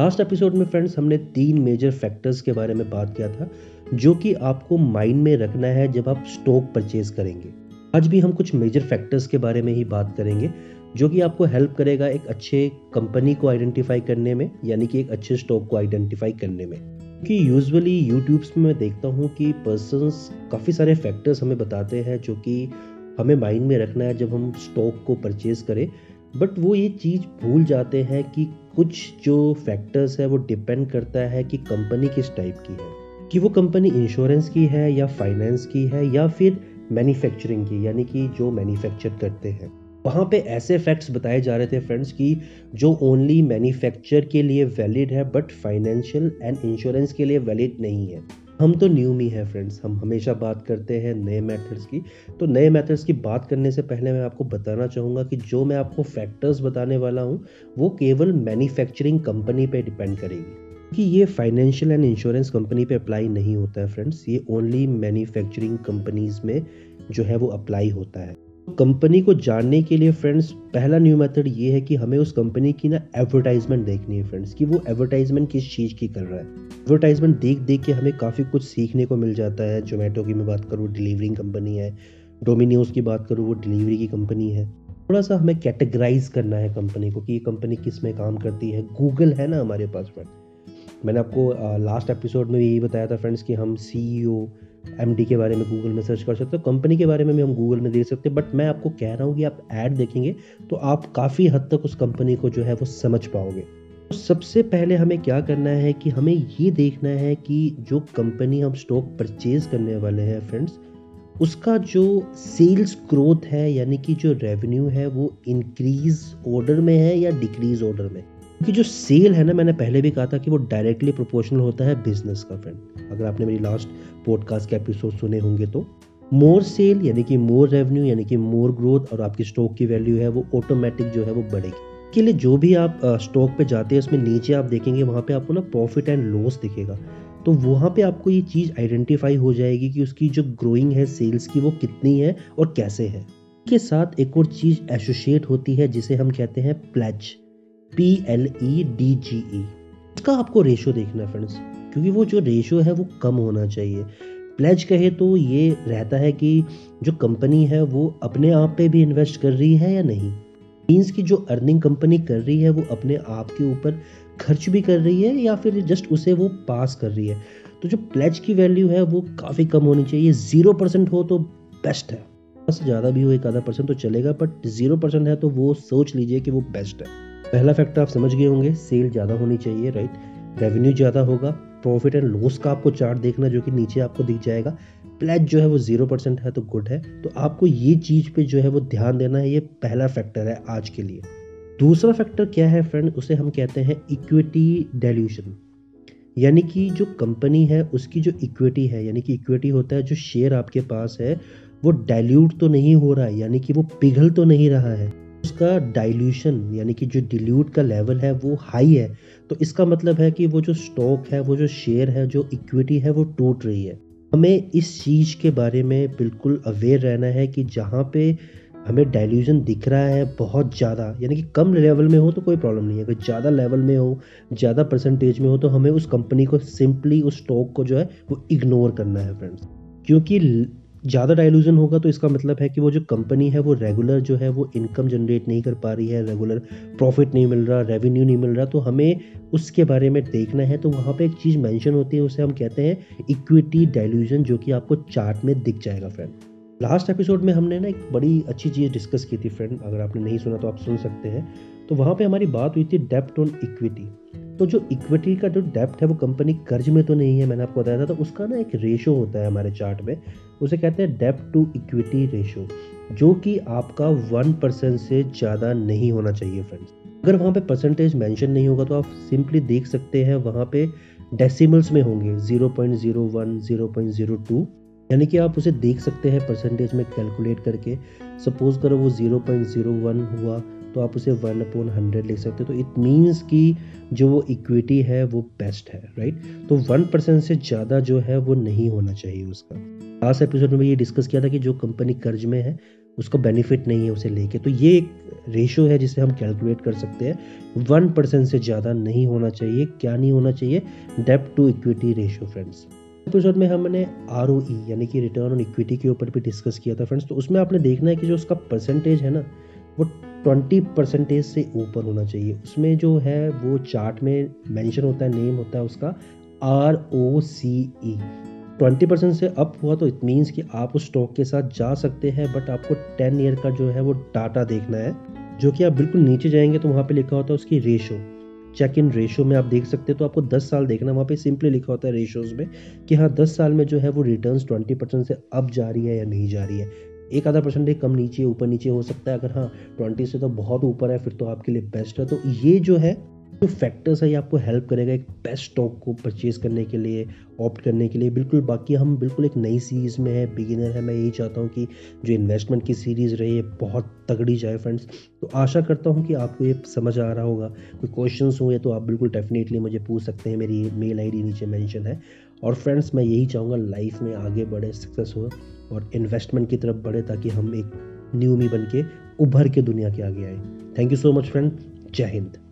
Last episode में friends हमने तीन मेजर फैक्टर्स के बारे में बात किया था, जो कि आपको माइंड में रखना है जब आप स्टॉक परचेज करेंगे। आज भी हम कुछ मेजर फैक्टर्स के बारे में ही बात करेंगे, जो कि आपको हेल्प करेगा एक अच्छे कंपनी को आइडेंटिफाई करने में, यानी कि एक अच्छे स्टॉक को आइडेंटिफाई करने में। क्योंकि यूजुअली यूट्यूब्स में मैं देखता हूँ कि पर्सनस काफ़ी सारे फैक्टर्स हमें बताते हैं, जो कि हमें माइंड में रखना है जब हम स्टॉक को परचेज करें। बट वो ये चीज़ भूल जाते हैं कि कुछ जो फैक्टर्स है, वो डिपेंड करता है कि कंपनी किस टाइप की है। कि वो कंपनी इंश्योरेंस की है या फाइनेंस की है या फिर मैन्युफैक्चरिंग की, यानी कि जो मैन्युफैक्चर करते हैं। वहाँ पे ऐसे फैक्ट्स बताए जा रहे थे फ्रेंड्स कि जो ओनली मैन्युफैक्चर के लिए वैलिड है बट फाइनेंशियल एंड इंश्योरेंस के लिए वैलिड नहीं है। हम तो न्यू मी है फ्रेंड्स हम हमेशा बात करते हैं नए मेथड्स की। तो नए मेथड्स की बात करने से पहले मैं आपको बताना चाहूँगा कि जो मैं आपको फैक्टर्स बताने वाला हूँ, वो केवल मैन्युफैक्चरिंग कंपनी पे डिपेंड करेगी। कि ये फाइनेंशियल एंड इंश्योरेंस कंपनी पे अप्लाई नहीं होता है फ्रेंड्स ये ओनली मैन्युफैक्चरिंग कंपनीज़ में जो है वो अप्लाई होता है। कंपनी को जानने के लिए फ्रेंड्स पहला न्यू मेथड ये है कि हमें उस कंपनी की ना एडवर्टाइजमेंट देखनी है फ्रेंड्स कि वो एडवर्टाइजमेंट किस चीज़ की कर रहा है। एडवर्टाइजमेंट देख देख के हमें काफ़ी कुछ सीखने को मिल जाता है। जोमेटो की मैं बात करूँ डिलीवरिंग कंपनी है। डोमिनियोज की बात करूँ, वो डिलीवरी की कंपनी है। थोड़ा सा हमें कैटेगराइज करना है कंपनी को कि ये कंपनी किसमें काम करती है। गूगल है ना हमारे पास फ्रेंड मैंने आपको लास्ट एपिसोड में यही बताया था फ्रेंड्स कि हम सी एमडी के बारे में गूगल में सर्च कर सकते हो। कंपनी के बारे में भी हम गूगल में देख सकते हैं। बट मैं आपको कह रहा हूँ कि आप ऐड देखेंगे तो आप काफ़ी हद तक उस कंपनी को जो है वो समझ पाओगे। तो सबसे पहले हमें क्या करना है कि हमें ये देखना है कि जो कंपनी हम स्टॉक परचेज करने वाले हैं फ्रेंड्स उसका जो सेल्स ग्रोथ है, यानी कि जो रेवेन्यू है, वो इंक्रीज ऑर्डर में है या डिक्रीज ऑर्डर में? क्योंकि जो सेल है ना, मैंने पहले भी कहा था कि वो डायरेक्टली प्रोपोर्शनल होता है बिज़नेस का फ्रेंड अगर आपने मेरी लास्ट पॉडकास्ट के एपिसोड सुने होंगे तो। मोर सेल यानी कि मोर रेवेन्यू यानी कि मोर ग्रोथ और आपकी स्टॉक की वैल्यू है, वो ऑटोमेटिक जो है, वो बढ़ेगी। के लिए जो भी आप स्टॉक पे जाते हैं, उसमें नीचे आप देखेंगे, वहाँ पे आपको ना प्रॉफिट एंड लॉस दिखेगा। तो वहाँ पे आपको ये चीज़ आइडेंटिफाई हो जाएगी कि उसकी जो ग्रोइंग है सेल्स की, वो कितनी है और कैसे है। के साथ एक और चीज़ एसोसिएट होती है, जिसे हम कहते हैं pledge P L E D G E इसका आपको रेशो देखना है फ्रेंड्स क्योंकि वो जो रेशो है वो कम होना चाहिए। प्लेज कहे तो ये रहता है कि जो कंपनी है वो अपने आप पे भी इन्वेस्ट कर रही है या नहीं? मीन्स की जो अर्निंग कंपनी कर रही है वो अपने आप के ऊपर खर्च भी कर रही है या फिर जस्ट उसे वो पास कर रही है? तो जो प्लेज की वैल्यू है वो काफ़ी कम होनी चाहिए। ज़ीरो परसेंट हो तो बेस्ट है। बस ज़्यादा भी हो एक आधा परसेंट तो चलेगा बट ज़ीरो परसेंट है तो वो सोच लीजिए कि वो बेस्ट है। पहला फैक्टर आप समझ गए होंगे सेल ज़्यादा होनी चाहिए राइट रेवेन्यू ज़्यादा होगा प्रॉफिट एंड लॉस का आपको चार्ट देखना जो कि नीचे आपको दिख जाएगा। प्लेज जो है वो ज़ीरो परसेंट है तो गुड है। तो आपको ये चीज़ पे जो है वो ध्यान देना है, ये पहला फैक्टर है आज के लिए। दूसरा फैक्टर क्या है फ्रेंड उसे हम कहते हैं इक्विटी डेल्यूशन यानी कि जो कंपनी है, उसकी जो इक्विटी है, यानी कि इक्विटी होता है, जो शेयर आपके पास है, वो डाइल्यूट तो नहीं हो रहा है, यानी कि वो पिघल तो नहीं रहा है। उसका डाइल्यूशन यानी कि जो डिल्यूट का लेवल है, वो हाई है। तो इसका मतलब है कि वो जो स्टॉक है, वो जो शेयर है, जो इक्विटी है, वो टूट रही है। हमें इस चीज़ के बारे में बिल्कुल अवेयर रहना है कि जहाँ पे हमें डाइल्यूशन दिख रहा है बहुत ज़्यादा, यानी कि कम लेवल में हो तो कोई प्रॉब्लम नहीं है। अगर ज़्यादा लेवल में हो, ज़्यादा परसेंटेज में हो तो हमें उस कंपनी को सिंपली उस स्टॉक को जो है, वो इग्नोर करना है फ्रेंड्स क्योंकि ज़्यादा डायलूजन होगा तो इसका मतलब है कि वो जो कंपनी है, वो रेगुलर जो है, वो इनकम जनरेट नहीं कर पा रही है रेगुलर प्रॉफिट नहीं मिल रहा रेवेन्यू नहीं मिल रहा तो हमें उसके बारे में देखना है तो वहाँ पे एक चीज़ मेंशन होती है, उसे हम कहते हैं इक्विटी डायलूजन जो कि आपको चार्ट में दिख जाएगा फ्रेंड लास्ट एपिसोड में हमने ना एक बड़ी अच्छी चीज़ डिस्कस की थी फ्रेंड अगर आपने नहीं सुना तो आप सुन सकते हैं. तो वहाँ पे हमारी बात हुई थी डेप्ट ऑन इक्विटी तो जो इक्विटी का जो डेप्ट है वो कंपनी कर्ज में तो नहीं है, मैंने आपको बताया था तो उसका ना एक रेशो होता है हमारे चार्ट में। उसे कहते हैं डेप्ट टू इक्विटी रेशो जो कि आपका वन परसेंट से ज़्यादा नहीं होना चाहिए फ्रेंड्स अगर वहाँ पे परसेंटेज मेंशन नहीं होगा तो आप सिंपली देख सकते हैं, वहाँ पे डेसिमल्स में होंगे 0.01 0.02 यानी कि आप उसे देख सकते हैं परसेंटेज में कैलकुलेट करके। सपोज़ करो वो 0.01 हुआ तो आप उसे वन अपॉन हंड्रेड लिख सकते हो। तो इट मीन्स कि जो वो इक्विटी है, वो बेस्ट है राइट तो वन परसेंट से ज़्यादा जो है, वो नहीं होना चाहिए उसका। लास्ट एपिसोड में ये डिस्कस किया था कि जो कंपनी कर्ज में है, उसको बेनिफिट नहीं है उसे लेके। तो ये एक रेशो है जिसे हम कैलकुलेट कर सकते हैं। वन परसेंट से ज़्यादा नहीं होना चाहिए, क्या नहीं होना चाहिए? Debt to equity ratio friends episode में हमने आर e, यानी कि रिटर्न ऑन इक्विटी के ऊपर भी डिस्कस किया था फ्रेंड्स तो उसमें आपने देखना है कि जो उसका परसेंटेज है ना वो ट्वेंटी परसेंटेज से ऊपर होना चाहिए। उसमें जो है वो चार्ट में मेंशन होता है नेम होता है उसका R O C E twenty percent से अप हुआ तो इट मीन्स कि आप उस स्टॉक के साथ जा सकते हैं बट आपको टेन ईयर का जो है वो डाटा देखना है जो कि आप बिल्कुल नीचे जाएँगे तो वहाँ पे लिखा होता है उसकी रेशो चेक इन रेशो में आप देख सकते हैं तो आपको 10 साल देखना वहाँ पे सिंपली लिखा होता है रेशोज में कि हाँ 10 साल में जो है वो रिटर्न्स 20 परसेंट से अब जा रही है या नहीं जा रही है। एक आधा परसेंटेज कम नीचे, ऊपर नीचे हो सकता है। अगर हाँ ट्वेंटी से तो बहुत ऊपर है, फिर तो आपके लिए बेस्ट है। तो ये जो है जो फैक्टर्स है, ये आपको हेल्प करेगा एक बेस्ट स्टॉक को परचेज करने के लिए ऑप्ट करने के लिए। बिल्कुल, बाकी हम बिल्कुल एक नई सीरीज़ में है बिगिनर है। मैं यही चाहता हूँ कि जो इन्वेस्टमेंट की सीरीज़ रही है, बहुत तगड़ी जाए फ्रेंड्स तो आशा करता हूँ कि आपको ये समझ आ रहा होगा। कोई क्वेश्चन हुए तो आप बिल्कुल डेफिनेटली मुझे पूछ सकते हैं। मेरी मेल आईडी नीचे मैंशन है। और फ्रेंड्स मैं यही चाहूँगा लाइफ में आगे बढ़े सक्सेस हो और इन्वेस्टमेंट की तरफ़ बढ़े ताकि हम एक न्यू मी बन के उभर के दुनिया के आगे आए। Thank you so much friend जय हिंद।